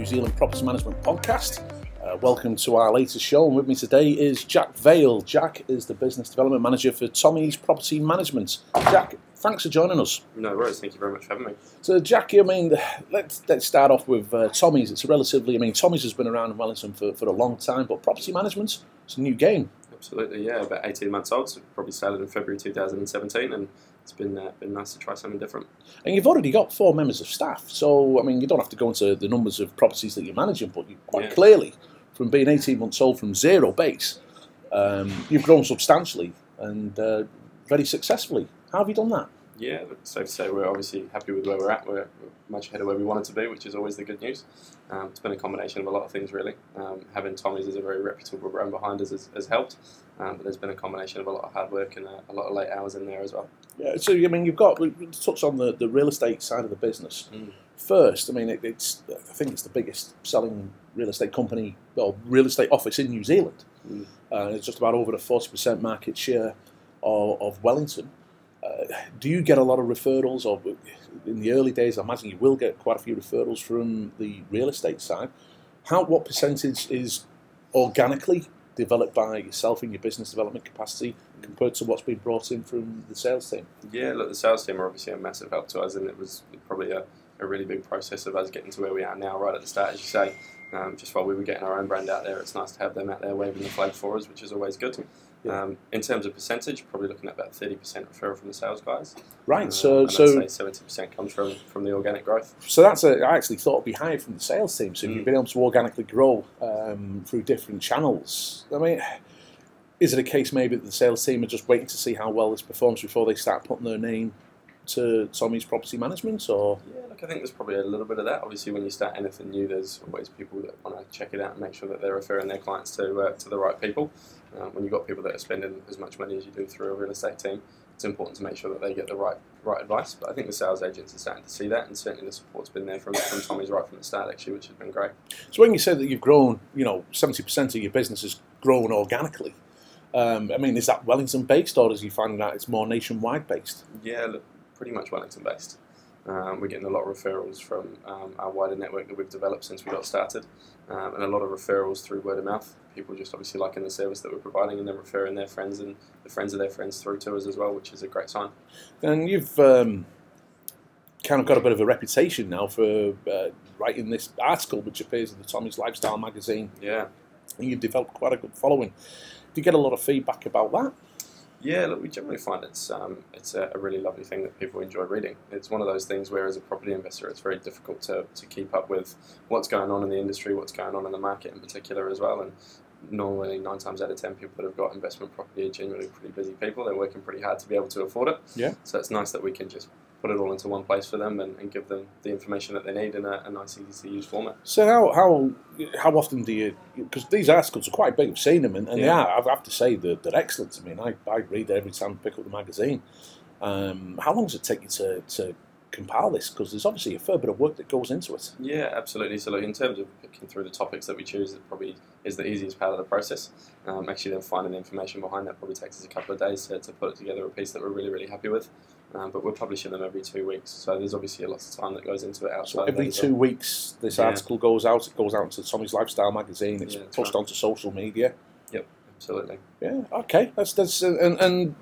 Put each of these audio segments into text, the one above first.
New Zealand Property Management Podcast. Uh, welcome to our latest show, and with me today is Jack Vale. Jack is the Business Development Manager for Tommy's Property Management. Jack, thanks for joining us. No worries. Thank you very much for having me. So, Jack, I mean, let's let's start off with uh, Tommy's. It's a relatively, I mean, Tommy's has been around in Wellington for, for a long time, but property management it's a new game. Absolutely, yeah. About 18 months old, so probably started in February 2017, and it's been uh, been nice to try something different. And you've already got four members of staff, so I mean, you don't have to go into the numbers of properties that you're managing, but you quite Yeah. clearly, from being 18 months old from zero base, um, you've grown substantially and uh, very successfully. How have you done that? Yeah, but safe to say we're obviously happy with where we're at. We're, much ahead of where we wanted to be, which is always the good news. Um, it's been a combination of a lot of things, really. Um, having Tommy's as a very reputable brand behind us has, has helped, um, but there's been a combination of a lot of hard work and a, a lot of late hours in there as well. Yeah, so I mean, you've got we touched on the, the real estate side of the business Mm. first. I mean, it, it's I think it's the biggest selling real estate company or real estate office in New Zealand. Mm. Uh, it's just about over the forty percent market share of, of Wellington. Do you get a lot of referrals, or in the early days, I imagine you will get quite a few referrals from the real estate side. How what percentage is organically developed by yourself in your business development capacity compared to what's been brought in from the sales team? Yeah, look, the sales team are obviously a massive help to us, and it was probably a, a really big process of us getting to where we are now, right at the start, as you say. Um, just while we were getting our own brand out there, it's nice to have them out there waving the flag for us, which is always good. Yeah. Um, in terms of percentage, probably looking at about 30% referral from the sales guys. Right. Um, so and so say 70% comes from, from the organic growth. so that's a, I actually thought it'd be higher from the sales team. So if you've Mm. been able to organically grow um, through different channels. I mean, is it a case maybe that the sales team are just waiting to see how well this performs before they start putting their name to Tommy's property management? Or Yeah, look, I think there's probably a little bit of that. Obviously, when you start anything new, there's always people that want to check it out and make sure that they're referring their clients to uh, to the right people. Um, when you've got people that are spending as much money as you do through a real estate team, it's important to make sure that they get the right right advice. But I think the sales agents are starting to see that, and certainly the support's been there from, from Tommy's right from the start, actually, which has been great. so when you say that you've grown, you know, seventy percent of your business has grown organically. Um, I mean, is that Wellington based, or is you finding that it's more nationwide based? Yeah, look, pretty much Wellington based. Um, we're getting a lot of referrals from um, our wider network that we've developed since we got started, um, and a lot of referrals through word of mouth. People just obviously liking the service that we're providing, and then referring their friends and the friends of their friends through to us as well, which is a great sign. And you've um, kind of got a bit of a reputation now for uh, writing this article, which appears in the Tommy's Lifestyle magazine, Yeah, and you've developed quite a good following. Do you get a lot of feedback about that? Yeah. Look, we generally find it's um, it's a, a really lovely thing that people enjoy reading. It's one of those things where, as a property investor, it's very difficult to, to keep up with what's going on in the industry, what's going on in the market in particular as well, and normally nine times out of ten people that have got investment property are generally pretty busy people. They're working pretty hard to be able to afford it. Yeah. So it's nice that we can just put it all into one place for them and, and give them the information that they need in a, a nice, easy to use format. So how how how often do you? Because these articles are quite big. I've seen them, and, and they Yeah. are. I have to say they're, they're excellent. I mean, I, I read it every time I pick up the magazine. Um, how long does it take you to, to compile this? Because there's obviously a fair bit of work that goes into it. Yeah, absolutely. So, in terms of picking through the topics that we choose, it probably is the easiest part of the process. Um, actually, then finding the information behind that probably takes us a couple of days to, to put together a piece that we're really, really happy with. Um, but we're publishing them every two weeks, so there's obviously a lot of time that goes into it outside. So every well. two weeks, this Yeah. article goes out. It goes out to Tommy's Lifestyle magazine. It's Yeah, pushed right. onto social media. Yep, absolutely. Yeah. Okay. That's that's uh, and and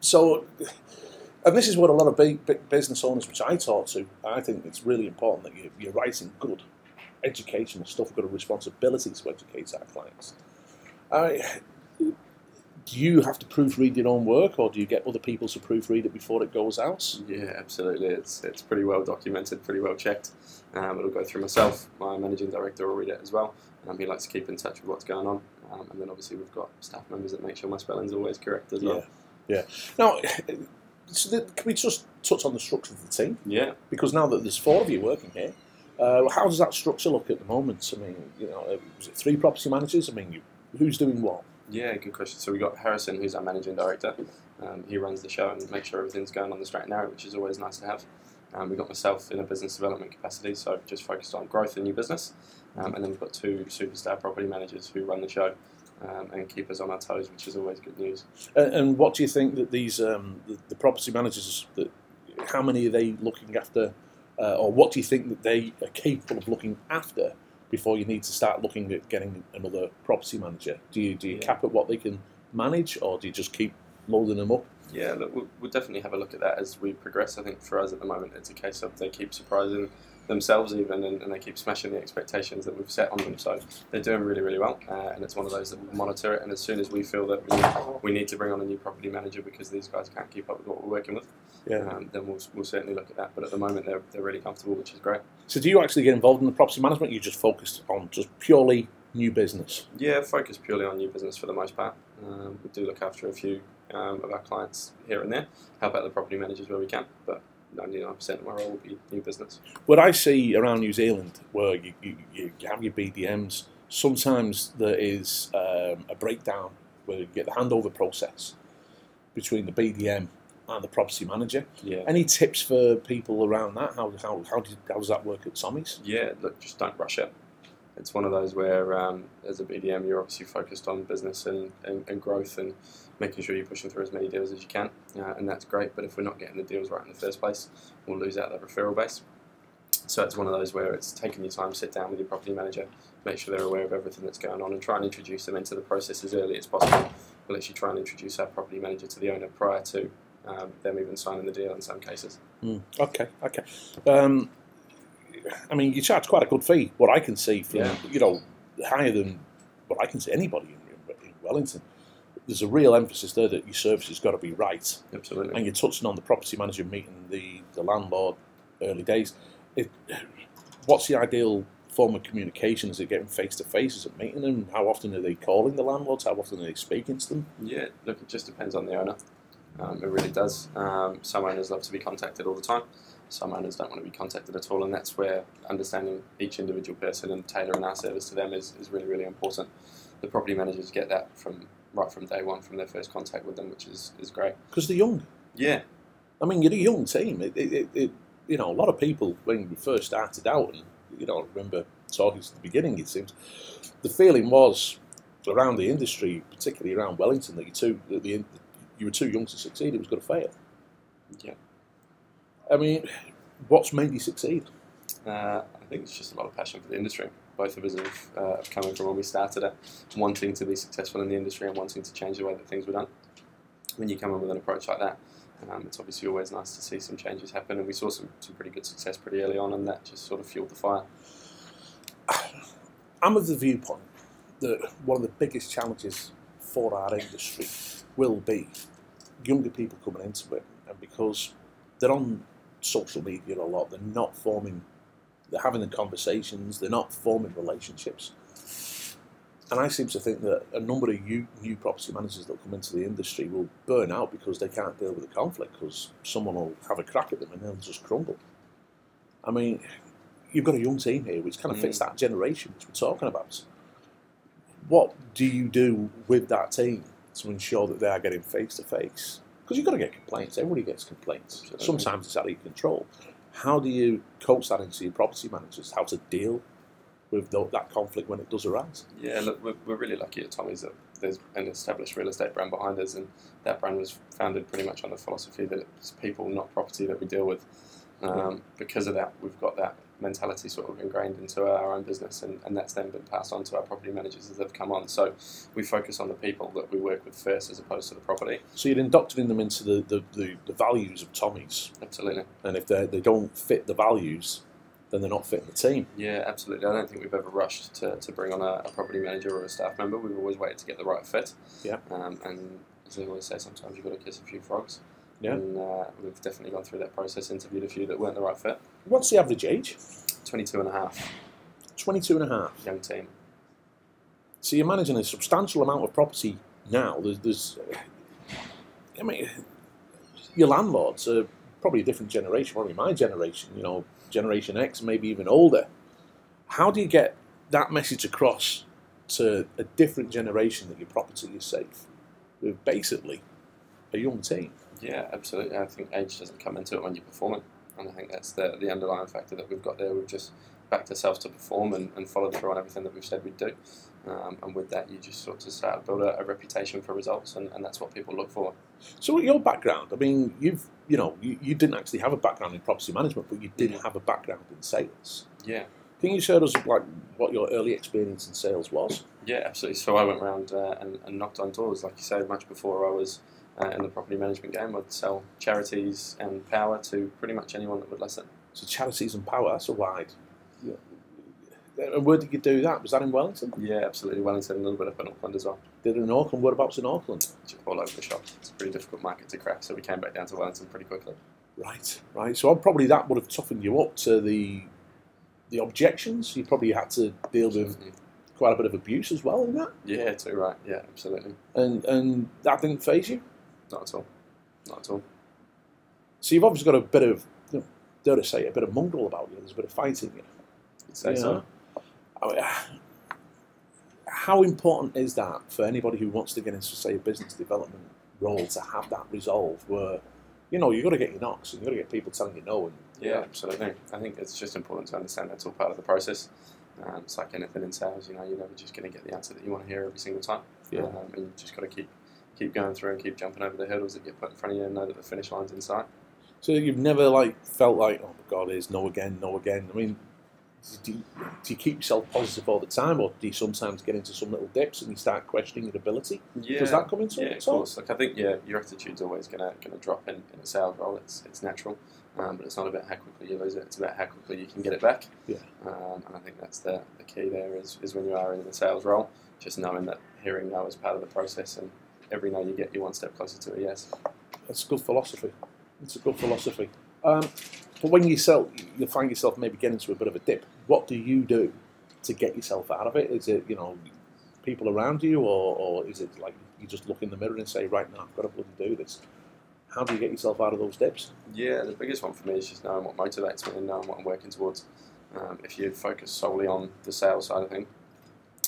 so. And this is what a lot of big, big business owners, which I talk to, I think it's really important that you, you're writing good educational stuff. We've got a responsibility to educate our clients. I, do you have to proofread your own work, or do you get other people to proofread it before it goes out? Yeah, absolutely. It's it's pretty well documented, pretty well checked. Um, it'll go through myself. My managing director will read it as well. Um, he likes to keep in touch with what's going on, um, and then obviously we've got staff members that make sure my spelling's always correct as well. Yeah. Now, so the, can we just touch on the structure of the team? Yeah. because now that there's four of you working here, uh, how does that structure look at the moment? I mean, you know, uh, was it three property managers? I mean, you, who's doing what? Yeah, good question. So we got Harrison, who's our managing director. Um, he runs the show and makes sure everything's going on the straight and narrow, which is always nice to have. Um, we got myself in a business development capacity, so just focused on growth and new business. Um, and then we've got two superstar property managers who run the show um, and keep us on our toes, which is always good news. And, and what do you think that these um, the, the property managers that how many are they looking after uh, or what do you think that they are capable of looking after before you need to start looking at getting another property manager? Do you do you Yeah. cap at what they can manage, or do you just keep loading them up? Yeah, look, we'll, we'll definitely have a look at that as we progress. I think for us at the moment, it's a case of they keep surprising themselves even, and, and they keep smashing the expectations that we've set on them. So they're doing really, really well, uh, and it's one of those that we'll monitor it. And as soon as we feel that we, we need to bring on a new property manager because these guys can't keep up with what we're working with, Yeah. um, then we'll, we'll certainly look at that. But at the moment, they're, they're really comfortable, which is great. So do you actually get involved in the property management? You just focused on just purely new business. Yeah, focus purely on new business for the most part. Um, we do look after a few um, of our clients here and there, help out the property managers where we can, but 99% of my role will be new business. What I see around New Zealand, where you, you, you have your BDMs, sometimes there is um, a breakdown where you get the handover process between the BDM and the property manager. Yeah. Any tips for people around that? How, how, how, does, how does that work at Tommy's? Yeah, look, just don't rush it. It's one of those where, um, as a BDM, you're obviously focused on business and, and, and growth and making sure you're pushing through as many deals as you can, uh, and that's great. But if we're not getting the deals right in the first place, we'll lose out that referral base. So it's one of those where it's taking your time, to sit down with your property manager, make sure they're aware of everything that's going on, and try and introduce them into the process as early as possible. We'll actually try and introduce our property manager to the owner prior to um, them even signing the deal in some cases. Mm, okay, okay. Um, I mean, you charge quite a good fee. What I can see from Yeah. you know higher than what I can see anybody in, in Wellington. There's a real emphasis there that your service has got to be right. Absolutely. And you're touching on the property manager meeting the, the landlord early days. It, what's the ideal form of communication? Is it getting face to face? Is it meeting them? How often are they calling the landlords? How often are they speaking to them? Yeah, look, it just depends on the owner. Um, it really does. Um, some owners love to be contacted all the time. Some owners don't want to be contacted at all, and that's where understanding each individual person and tailoring our service to them is, is really, really important. The property managers get that from right from day one, from their first contact with them, which is, is great. Because they're young. Yeah, I mean, you're a young team. It, it, it, it, you know, a lot of people when we first started out, and you know, I remember talking at the beginning. It seems the feeling was around the industry, particularly around Wellington, that you too, that the, you were too young to succeed. It was going to fail. Yeah. I mean, what's made you succeed? uh, I think it's just a lot of passion for the industry. Both of us have uh, coming from when we started it, wanting to be successful in the industry and wanting to change the way that things were done. When you come in with an approach like that, um, it's obviously always nice to see some changes happen, and we saw some, some pretty good success pretty early on, and that just sort of fueled the fire. I'm of the viewpoint that one of the biggest challenges for our industry will be younger people coming into it, and because they're on social media a lot, they're not forming, they're having the conversations, they're not forming relationships. And I seem to think that a number of new, new property managers that come into the industry will burn out because they can't deal with the conflict because someone will have a crack at them and they'll just crumble. I mean, you've got a young team here which kind of fits mm. that generation which we're talking about. What do you do with that team to ensure that they are getting face to face? Because you've got to get complaints. Everybody gets complaints. Sometimes it's out of your control. How do you coach that into your property managers? How to deal with that conflict when it does arise? Yeah, look, we're, we're really lucky at Tommy's that there's an established real estate brand behind us, and that brand was founded pretty much on the philosophy that it's people, not property, that we deal with. Um, because of that, we've got that mentality sort of ingrained into our own business, and, and that's then been passed on to our property managers as they've come on. So we focus on the people that we work with first as opposed to the property. So you're indoctrinating them into the, the, the, the values of Tommy's, Absolutely. and if they they don't fit the values, then they're not fitting the team. Yeah, absolutely. I don't think we've ever rushed to, to bring on a, a property manager or a staff member. We've always waited to get the right fit. Yeah. Um, and as I always say, sometimes you've got to kiss a few frogs. Yeah. And uh, we've definitely gone through that process, interviewed a few that weren't the right fit. What's the average age? 22 and a half, 22 and a half. young team. So you're managing a substantial amount of property now. There's, there's I mean, your landlords are probably a different generation, probably my generation, you know, Generation X, maybe even older. How do you get that message across to a different generation that your property is safe with basically a young team? Yeah, absolutely. I think age doesn't come into it when you're performing. And I think that's the, the underlying factor that we've got there. We've just backed ourselves to perform and, and followed through on everything that we've said we'd do. Um, and with that, you just sort of start to build a, a reputation for results, and, and that's what people look for. So, your background, I mean, you've you know, you, you didn't actually have a background in property management, but you did Mhm. have a background in sales. Yeah, Can you share us like what your early experience in sales was? yeah, absolutely. So I went around uh, and, and knocked on doors, like you said, much before I was uh, in the property management game. I'd sell charities and power to pretty much anyone that would listen. So charities and power, that's a wide. Yeah. And where did you do that? Was that in Wellington? Yeah, absolutely. Wellington, a little bit up in Auckland as well. Did it in Auckland? Whereabouts in Auckland? Just all over the shop. It's a pretty difficult market to crack, so we came back down to Wellington pretty quickly. Right, right. So probably that would have toughened you up to the the objections. You probably had to deal with Mhm. quite a bit of abuse as well in that, Yeah, too right. Yeah, absolutely. and and that didn't phase you. Not at all. Not at all. So you've obviously got a bit of, you know, dare to say, a bit of mongrel about you. There's a bit of fighting in you. You'd say you so. I mean, how important is that for anybody who wants to get into, say, a business development role to have that resolve where, you know, you've got to get your knocks and you've got to get people telling you no. And, Yeah, absolutely. I think it's just important to understand that's all part of the process. Um, it's like anything in sales, you know, you're never just going to get the answer that you want to hear every single time. Yeah. Um, and you've just got to keep keep going through and keep jumping over the hurdles that get put in front of you and know that the finish line's in sight. So you've never like felt like, oh my god, is no again, no again. I mean, do you, do you keep yourself positive all the time, or do you sometimes get into some little dips and you start questioning your ability? Yeah. Does that come into yeah, it? of all? course. Like I think, yeah, your attitude's always gonna gonna drop in, in a sales role. It's it's natural, um, but it's not about how quickly you lose it. It's about how quickly you can get it back. Yeah. Um, and I think that's the, the key there is, is when you are in a sales role, just knowing that hearing no is part of the process, and every no you get, you're one step closer to a yes. That's a good philosophy. It's a good philosophy. Um, but when you sell, you find yourself maybe getting into a bit of a dip. What do you do to get yourself out of it? Is it you know people around you, or, or is it like you just look in the mirror and say, right now I've got to bloody do this? How do you get yourself out of those dips? Yeah, the biggest one for me is just knowing what motivates me and knowing what I'm working towards. Um, if you focus solely on the sales side of things,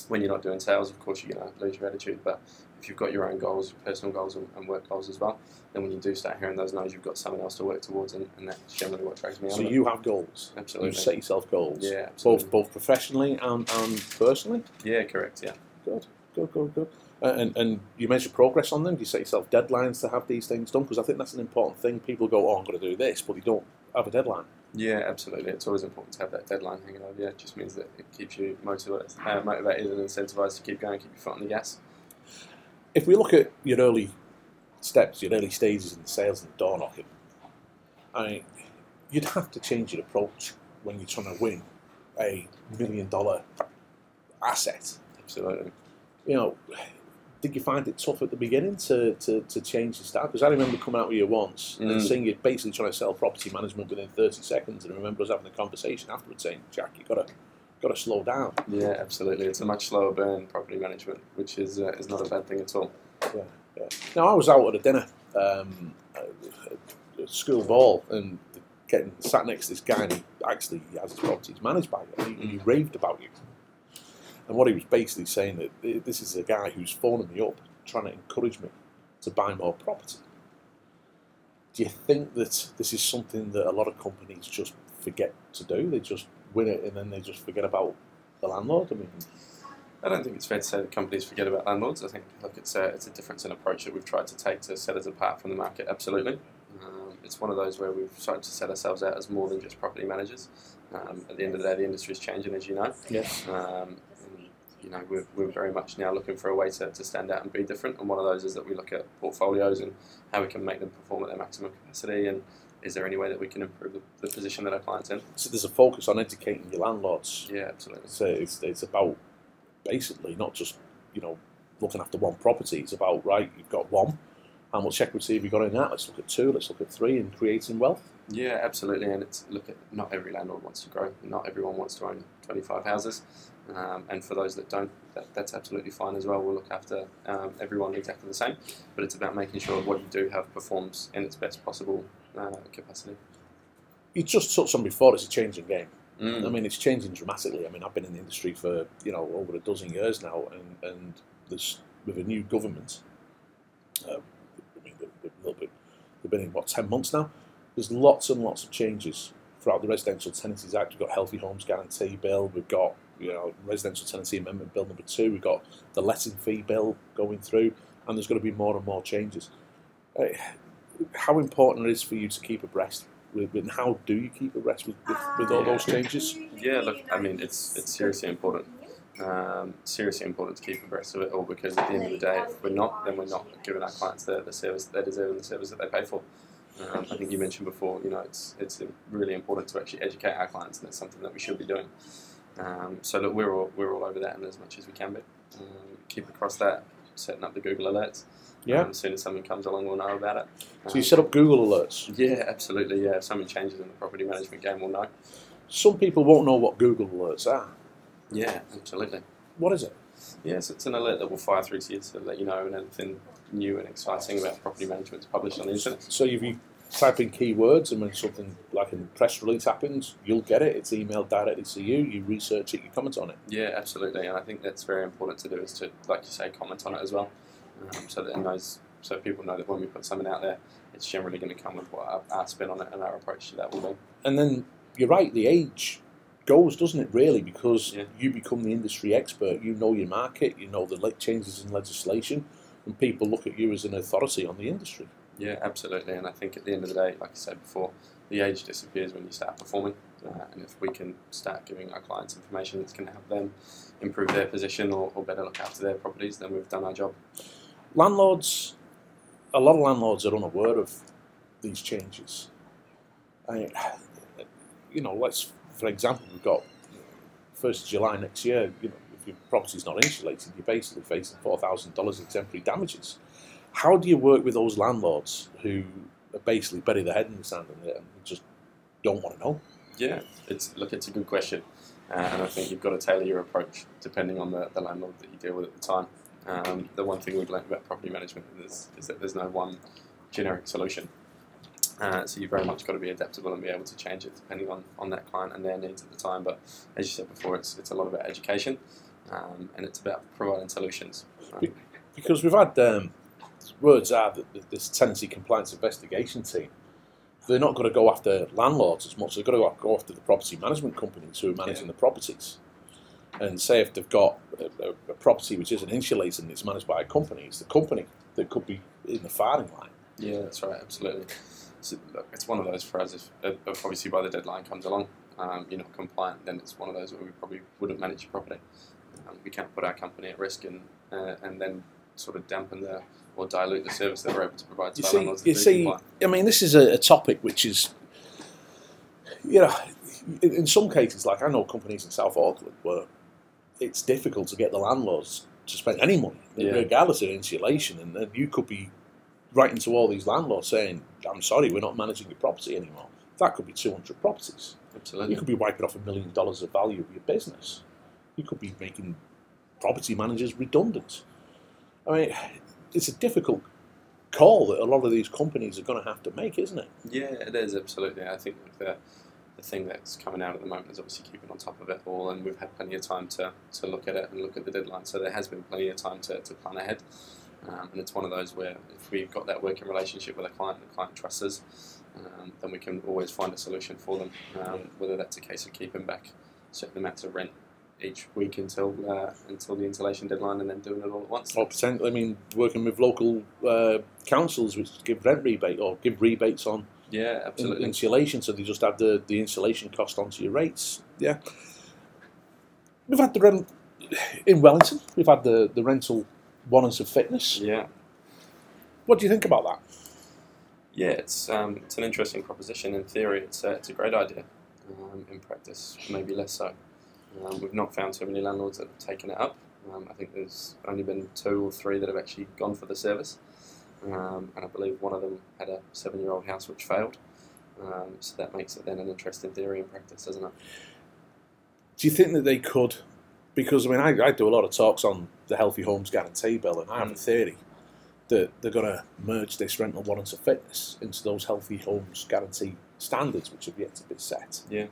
when you're not doing sales, of course, you're going to lose your attitude. But if you've got your own goals, personal goals, and, and work goals as well, then when you do start hearing those no's, you've got something else to work towards, and, and that's generally what drags me So on. it. you have goals. Absolutely. You set yourself goals. Yeah, absolutely. Both both professionally and, and personally. Yeah, correct. Yeah. Good, good, good, good. Uh, and, and you measure progress on them. Do you set yourself deadlines to have these things done? Because I think that's an important thing. People go, "Oh, I'm going to do this," but they don't have a deadline. Yeah, absolutely. It's always important to have that deadline hanging over you. It just means that it keeps you motivated, uh, motivated and incentivized to keep going, keep your foot on the gas. If we look at your early steps, your early stages in the sales and door knocking, I mean, you'd have to change your approach when you're trying to win a million dollar asset. Absolutely. You know, did you find it tough at the beginning to, to, to change the style? Because I remember coming out with you once and Mm. seeing you basically trying to sell property management within 30 seconds, and I remember us having a conversation afterwards saying, Jack, you got to got to slow down. Yeah, absolutely. It's a much slower burn, property management, which is uh, is not a bad thing at all. Yeah. Now, I was out at a dinner, um, a, a school ball, and getting sat next to this guy, and he actually has his properties managed by you, and he, he raved about you. And what he was basically saying that this is a guy who's phoning me up, trying to encourage me to buy more property. Do you think that this is something that a lot of companies just forget to do? They just win it and then they just forget about the landlord. I mean, I don't think it's fair to say that companies forget about landlords. I think look, it's a, it's a difference in approach that we've tried to take to set us apart from the market. Absolutely, um, it's one of those where we've started to set ourselves out as more than just property managers. Um, at the end of the day, the industry is changing, as you know. yes, Um, you know, we're, we're very much now looking for a way to, to stand out and be different. And one of those is that we look at portfolios and how we can make them perform at their maximum capacity. And is there any way that we can improve the, the position that our clients in? so there's a focus on educating your landlords. Yeah, absolutely. So it's, it's about basically not just you know looking after one property. It's about right, you've got one. How much equity have you got in that? Let's look at two. Let's look at three, and creating wealth. Yeah, absolutely. And it's look at not every landlord wants to grow. Not everyone wants to own 25 houses. Um, and for those that don't, that, that's absolutely fine as well. We'll look after um, everyone exactly the same. But it's about making sure what you do have performs in its best possible uh, capacity. You just touched on before. It's a changing game. Mm. I mean, it's changing dramatically. I mean, I've been in the industry for you know over a dozen years now, and and there's with a new government. Uh, I mean, a little bit. They've been in what ten months now. There's lots and lots of changes throughout the Residential Tenancies Act. We've got Healthy Homes Guarantee Bill. We've got you know Residential Tenancy Amendment Bill number two. We've got the Letting Fee Bill going through, and there's going to be more and more changes. Uh, how important it is for you to keep abreast with, and how do you keep abreast with, with, with all those changes? Yeah, look, I mean, it's it's seriously important. Um, seriously important to keep abreast of it all because at the end of the day, if we're not, then we're not giving our clients the, the service that they deserve and the service that they pay for. Um, I think you mentioned before, you know, it's it's really important to actually educate our clients, and it's something that we should be doing. Um, so look, we're all we're all over that, and as much as we can be, um, keep across that, setting up the Google alerts. Yeah. Um, as soon as something comes along, we'll know about it. So you set up Google alerts. Yeah, absolutely. Yeah, if something changes in the property management game, we'll know. Some people won't know what Google alerts are. Yeah, absolutely. What is it? Yes, it's an alert that will fire through to you to let you know when anything new and exciting about property management is published on the internet. So if you type in keywords and when something like a press release happens, you'll get it. It's emailed directly to you. You research it. You comment on it. Yeah, absolutely, and I think that's very important to do is to, like you say, comment on it as well, um, so that it knows, so people know that when we put something out there, it's generally going to come with what our, our spin on it and our approach to that will be. And then you're right. The age goes, doesn't it? Really, because Yeah. you become the industry expert. You know your market. You know the changes in legislation, and people look at you as an authority on the industry. Yeah, absolutely. And I think at the end of the day, like I said before, the age disappears when you start performing. Uh, and if we can start giving our clients information that's going to help them improve their position or, or better look after their properties, then we've done our job. landlords, a lot of landlords are unaware of these changes. I, you know, let's for example, we've got first of July next year. You know, if your property's not insulated, you're basically facing four thousand dollars in exemplary damages. How do you work with those landlords who are basically bury their head in the sand and, just don't want to know? Yeah, it's look, it's a good question, uh, and I think you've got to tailor your approach depending on the, the landlord that you deal with at the time. Um, the one thing we've learned about property management is, is that there's no one generic solution. Uh, so you've very much got to be adaptable and be able to change it depending on, on that client and their needs at the time. But as you said before, it's, it's a lot about education um, and it's about providing solutions. Um, because we've had um, words are that this tenancy compliance investigation team, they're not going to go after landlords as much. They've got to go- go after the property management companies who are managing Yeah. the properties. And say if they've got a, a, a property which isn't insulated and it's managed by a company, it's the company that could be in the firing line. Yeah, that's right, absolutely. So, look, it's one of those for us. If, if obviously by the deadline comes along, um, you're not compliant, then it's one of those where we probably wouldn't manage your property. Um, we can't put our company at risk and uh, and then sort of dampen the or dilute the service that we're able to provide to You our see, landlords. you see, comply. I mean, this is a, a topic which is, you know, in, in some cases, like I know companies in South Auckland where it's difficult to get the landlords to spend any money, Yeah. regardless of insulation, and then you could be writing to all these landlords saying, "I'm sorry, we're not managing your property anymore." That could be 200 properties. absolutely. You could be wiping off a million dollars of value of your business. You could be making property managers redundant. I mean, it's a difficult call that a lot of these companies are going to have to make, isn't it? Yeah, it is absolutely. I think the the thing that's coming out at the moment is obviously keeping on top of it all, and we've had plenty of time to, to look at it and look at the deadline. So there has been plenty of time to, to plan ahead, um, and it's one of those where if we've got that working relationship with a client, and the client trusts us, um, then we can always find a solution for them. Um, whether that's a case of keeping back certain amounts of rent each week until uh, until the installation deadline, and then doing it all at once. Or potentially, I mean, working with local uh, councils which give rent rebate or give rebates on Yeah, in- absolutely. insulation, so they just add the, the insulation cost onto your rates. Yeah. We've had the rent in Wellington. We've had the, the rental warrants of fitness. Yeah. What do you think about that? Yeah, it's um, it's an interesting proposition. In theory, it's a, it's a great idea. Um, in practice, maybe less so. Um, we've not found too many landlords that have taken it up. Um, I think there's only been two or three that have actually gone for the service, um, and I believe one of them had a seven-year-old house which failed. Um, so that makes it then an interesting theory in practice, doesn't it? Do you think that they could? Because I mean, I, I do a lot of talks on the Healthy Homes Guarantee Bill, and I have a Mm. theory that they're going to merge this rental warrants of fitness into those Healthy Homes Guarantee standards, which have yet to be set. Yeah.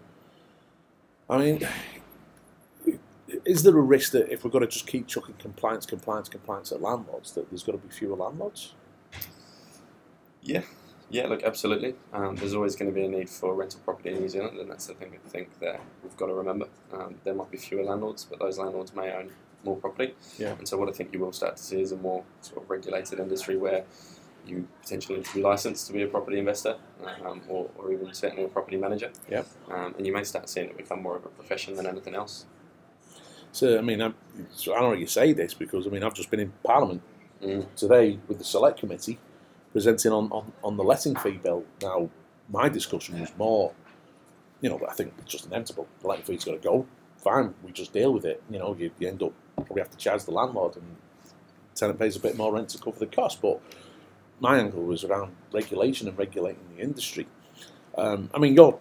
I mean, is there a risk that if we're going to just keep chucking compliance, compliance, compliance at landlords, that there's going to be fewer landlords? Yeah, yeah, look, absolutely. Um, there's always going to be a need for rental property in New Zealand, and that's the thing I think that we've got to remember. Um, there might be fewer landlords, but those landlords may own more property. Yeah. And so, what I think you will start to see is a more sort of regulated industry where you potentially need to be licensed to be a property investor, um, or, or even certainly a property manager. Yep. Um, and you may start seeing it become more of a profession than anything else. So I mean, I'm, so I don't know you say this because I mean I've just been in Parliament Mm. today with the Select Committee presenting on, on, on the letting fee bill. Now, my discussion was more, you know, I think it's just inevitable. The letting fee's got to go. Fine, we just deal with it. You know, you, you end up probably have to charge the landlord and the tenant pays a bit more rent to cover the cost. But my angle was around regulation and regulating the industry. Um, I mean, you're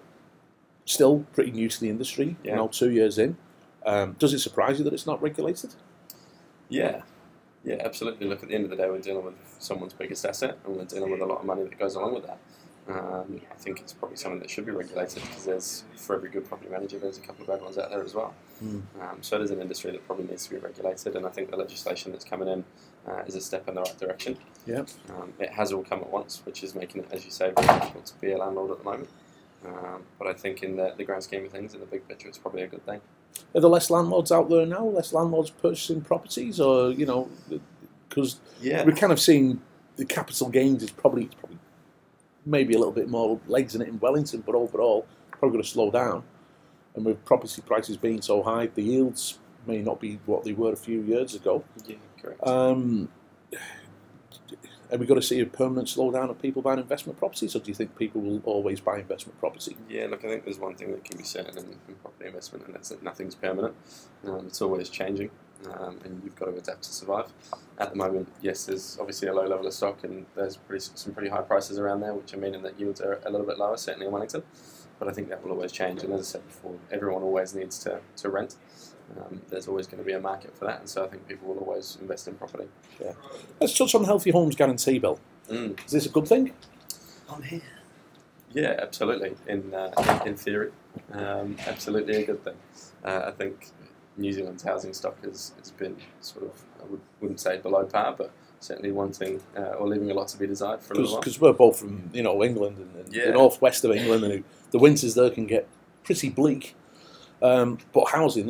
still pretty new to the industry, Yeah. you know, two years in. Um, does it surprise you that it's not regulated? Yeah, yeah, absolutely. Look, at the end of the day, we're dealing with someone's biggest asset, and we're dealing with a lot of money that goes along with that. Um, I think it's probably something that should be regulated because there's, for every good property manager, there's a couple of bad ones out there as well. Mm. Um, so it is an industry that probably needs to be regulated, and I think the legislation that's coming in uh, is a step in the right direction. Yeah. Um, it has all come at once, which is making it, as you say, very difficult to be a landlord at the moment. Um, but I think in the, the grand scheme of things, in the big picture, it's probably a good thing. Are there less landlords out there now? Less landlords purchasing properties, or you know, because Yeah. we're kind of seeing the capital gains is probably it's probably maybe a little bit more legs in it in Wellington, but overall probably going to slow down. And with property prices being so high, the yields may not be what they were a few years ago. Yeah, correct. Um, are we going to see a permanent slowdown of people buying investment properties, or do you think people will always buy investment property? Yeah, look, I think there's one thing that can be certain in, in property investment, and that's that nothing's permanent. Um, it's always changing, um, and you've got to adapt to survive. At the moment, yes, there's obviously a low level of stock, and there's pretty, some pretty high prices around there, which are meaning that yields are a little bit lower, certainly in Wellington. But I think that will always change, and as I said before, everyone always needs to, to rent. Um, there's always going to be a market for that, and so I think people will always invest in property. Yeah. Let's touch on the Healthy Homes Guarantee Bill. Mm. Is this a good thing? I'm here. Yeah, absolutely. In uh, in, in theory, um, absolutely a good thing. Uh, I think New Zealand's housing stock has, has been sort of I would, wouldn't say below par, but certainly wanting uh, or leaving a lot to be desired for a little while. because we're both from you know England and, and Yeah. the northwest of England, and the winters there can get pretty bleak. Um, but housing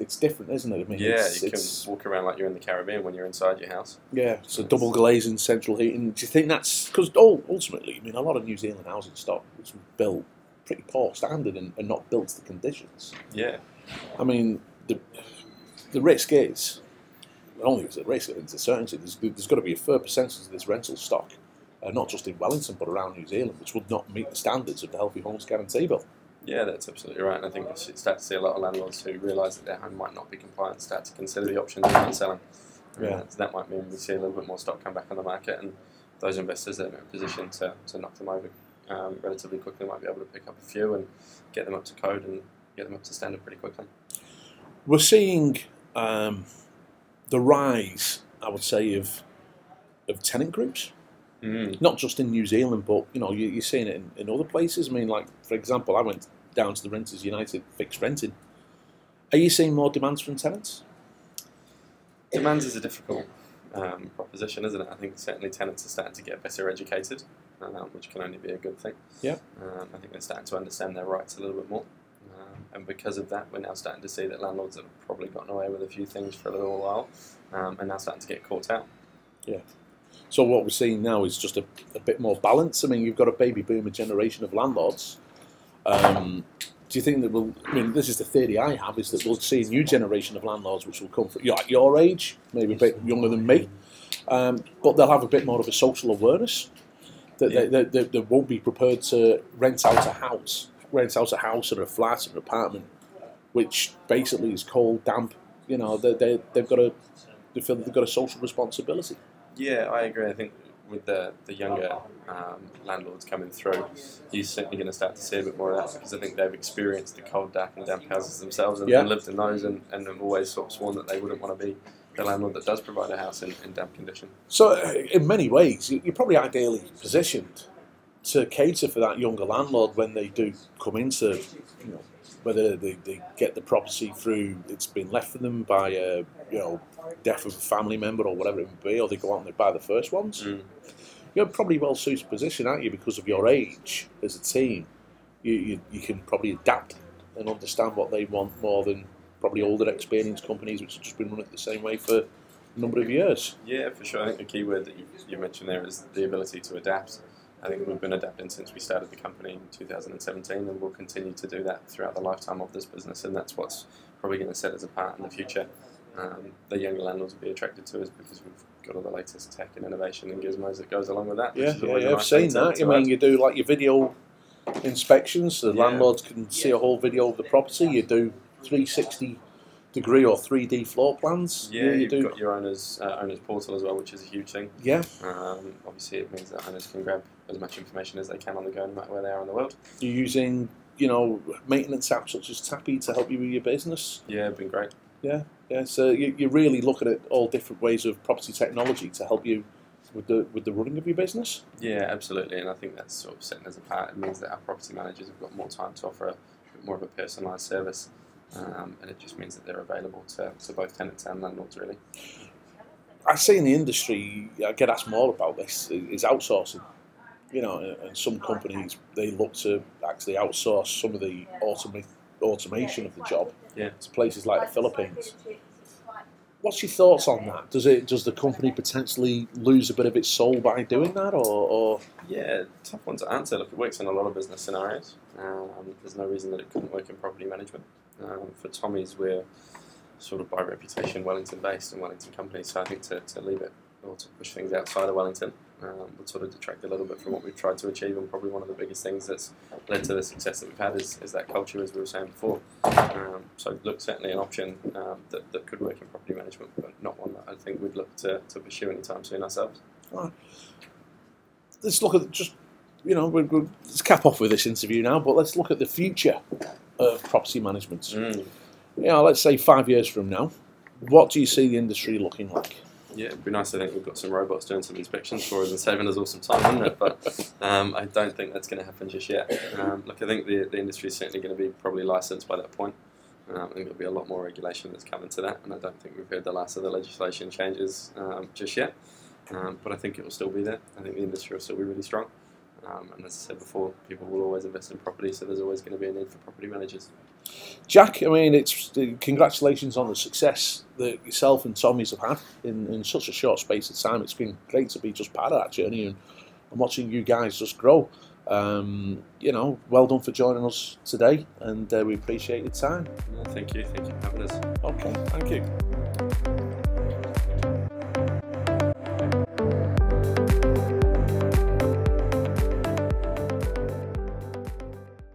it's different, isn't it? I mean, Yeah, it's, you it's, can walk around like you're in the Caribbean when you're inside your house. yeah, so double glazing, central heating. Do you think that's because ultimately, I mean, a lot of New Zealand housing stock was built pretty poor standard and, and not built to the conditions. Yeah, I mean, the the risk is, not only is it risk, it's a certainty. There's, there's got to be a fair percentage of this rental stock, uh, not just in Wellington but around New Zealand, which would not meet the standards of the Healthy Homes Guarantee Bill. Yeah, that's absolutely right. And I think we should start to see a lot of landlords who realise that their home might not be compliant start to consider the options of not selling. Uh, Yeah. so that might mean we see a little bit more stock come back on the market, and those investors that are in a position to, to knock them over um, relatively quickly might be able to pick up a few and get them up to code and get them up to standard pretty quickly. We're seeing um, the rise, I would say, of of tenant groups. Mm. not just in New Zealand, but you know you, you're seeing it in, in other places. I mean, like for example, I went down to the Renters United fixed renting. Are you seeing more demands from tenants? Demands is a difficult um, proposition, isn't it? I think certainly tenants are starting to get better educated, um, which can only be a good thing. Yeah. Um, I think they're starting to understand their rights a little bit more. Um, and because of that, we're now starting to see that landlords have probably gotten away with a few things for a little while um, and now starting to get caught out. So what we're seeing now is just a, a bit more balance. I mean, you've got a baby boomer generation of landlords. Um, do you think that we'll? I mean, this is the theory I have: is that we'll see a new generation of landlords which will come from your, your age, maybe a bit younger than me, um, but they'll have a bit more of a social awareness. That Yeah. they, they, they, they won't be prepared to rent out a house, rent out a house or a flat or an apartment, which basically is cold, damp. You know, they, they, they've got a, they feel that they've got a social responsibility. Yeah, I agree. I think with the, the younger um, landlords coming through, you're certainly going to start to see a bit more of that because I think they've experienced the cold, dark, and damp houses themselves and, Yeah. and lived in those and, and have always sort of sworn that they wouldn't want to be the landlord that does provide a house in, in damp condition. So, uh, in many ways, you- you're probably ideally positioned to cater for that younger landlord when they do come into, you know, whether they, they get the property through it's been left for them by a, you know, death of a family member or whatever it would be, or they go out and they buy the first ones. Mm. You're probably well suited position, aren't you, because of your age as a team. You, you, you can probably adapt and understand what they want more than probably older experienced companies which have just been running it the same way for a number of years. Yeah, for sure. I think the key word that you, you mentioned there is the ability to adapt. I think we've been adapting since we started the company in 2017, and we'll continue to do that throughout the lifetime of this business, and that's what's probably going to set us apart in the future. Um, the younger landlords will be attracted to us because we've got all the latest tech and innovation and gizmos that goes along with that. which Yeah, is yeah, always yeah I've seen that. I mean, add. you do like your video inspections. The Yeah. landlords can see a whole video of the property. You do 360 degree or 3D floor plans. Yeah, you you've do. got your owners uh, owners portal as well, which is a huge thing. yeah, Um, obviously, it means that owners can grab as much information as they can on the go, no matter where they are in the world. you're using you know maintenance apps such as Tapi to help you with your business. Yeah, been great. Yeah, yeah. So you, you're really looking at all different ways of property technology to help you with the with the running of your business. Yeah, absolutely, and I think that's sort of setting us apart. It means that our property managers have got more time to offer a bit more of a personalised service, um, and it just means that they're available to, to both tenants and landlords, really. I see in the industry, I get asked more about this, is outsourcing. You know, and some companies, they look to actually outsource some of the automa- automation of the job Yeah. to places like the Philippines. What's your thoughts on that? Does it does the company potentially lose a bit of its soul by doing that, or, or Yeah, tough one to answer. Look, it works in a lot of business scenarios. Um, there's no reason that it couldn't work in property management. Um, for Tommy's, we're sort of by reputation Wellington based and Wellington company, so I think to, to leave it or to push things outside of Wellington um, would sort of detract a little bit from what we've tried to achieve. And probably one of the biggest things that's led to the success that we've had is, is that culture, as we were saying before. Um, so, look, certainly an option um, that, that could work in property management, but not one that I think we'd look to, to pursue anytime soon ourselves. let's look at just you know we we let's cap off with this interview now, but let's look at the future of property management. Mm. You know, let's say five years from now, what do you see the industry looking like? Yeah, it'd be nice to think we've got some robots doing some inspections for us and saving us all some time, wouldn't it? But um, I don't think that's going to happen just yet. Um, look, I think the, the industry is certainly going to be probably licensed by that point. Um, I think there'll be a lot more regulation that's coming to that, and I don't think we've heard the last of the legislation changes um, just yet. Um, but I think it will still be there. I think the industry will still be really strong. Um, and as I said before, people will always invest in property, so there's always going to be a need for property managers. Jack, I mean, it's congratulations on the success that yourself and Tommy's have had in, in such a short space of time. It's been great to be just part of that journey and, and watching you guys just grow. Um, you know, well done for joining us today, and uh, we appreciate your time. No, thank you, thank you for having us. Okay, thank you.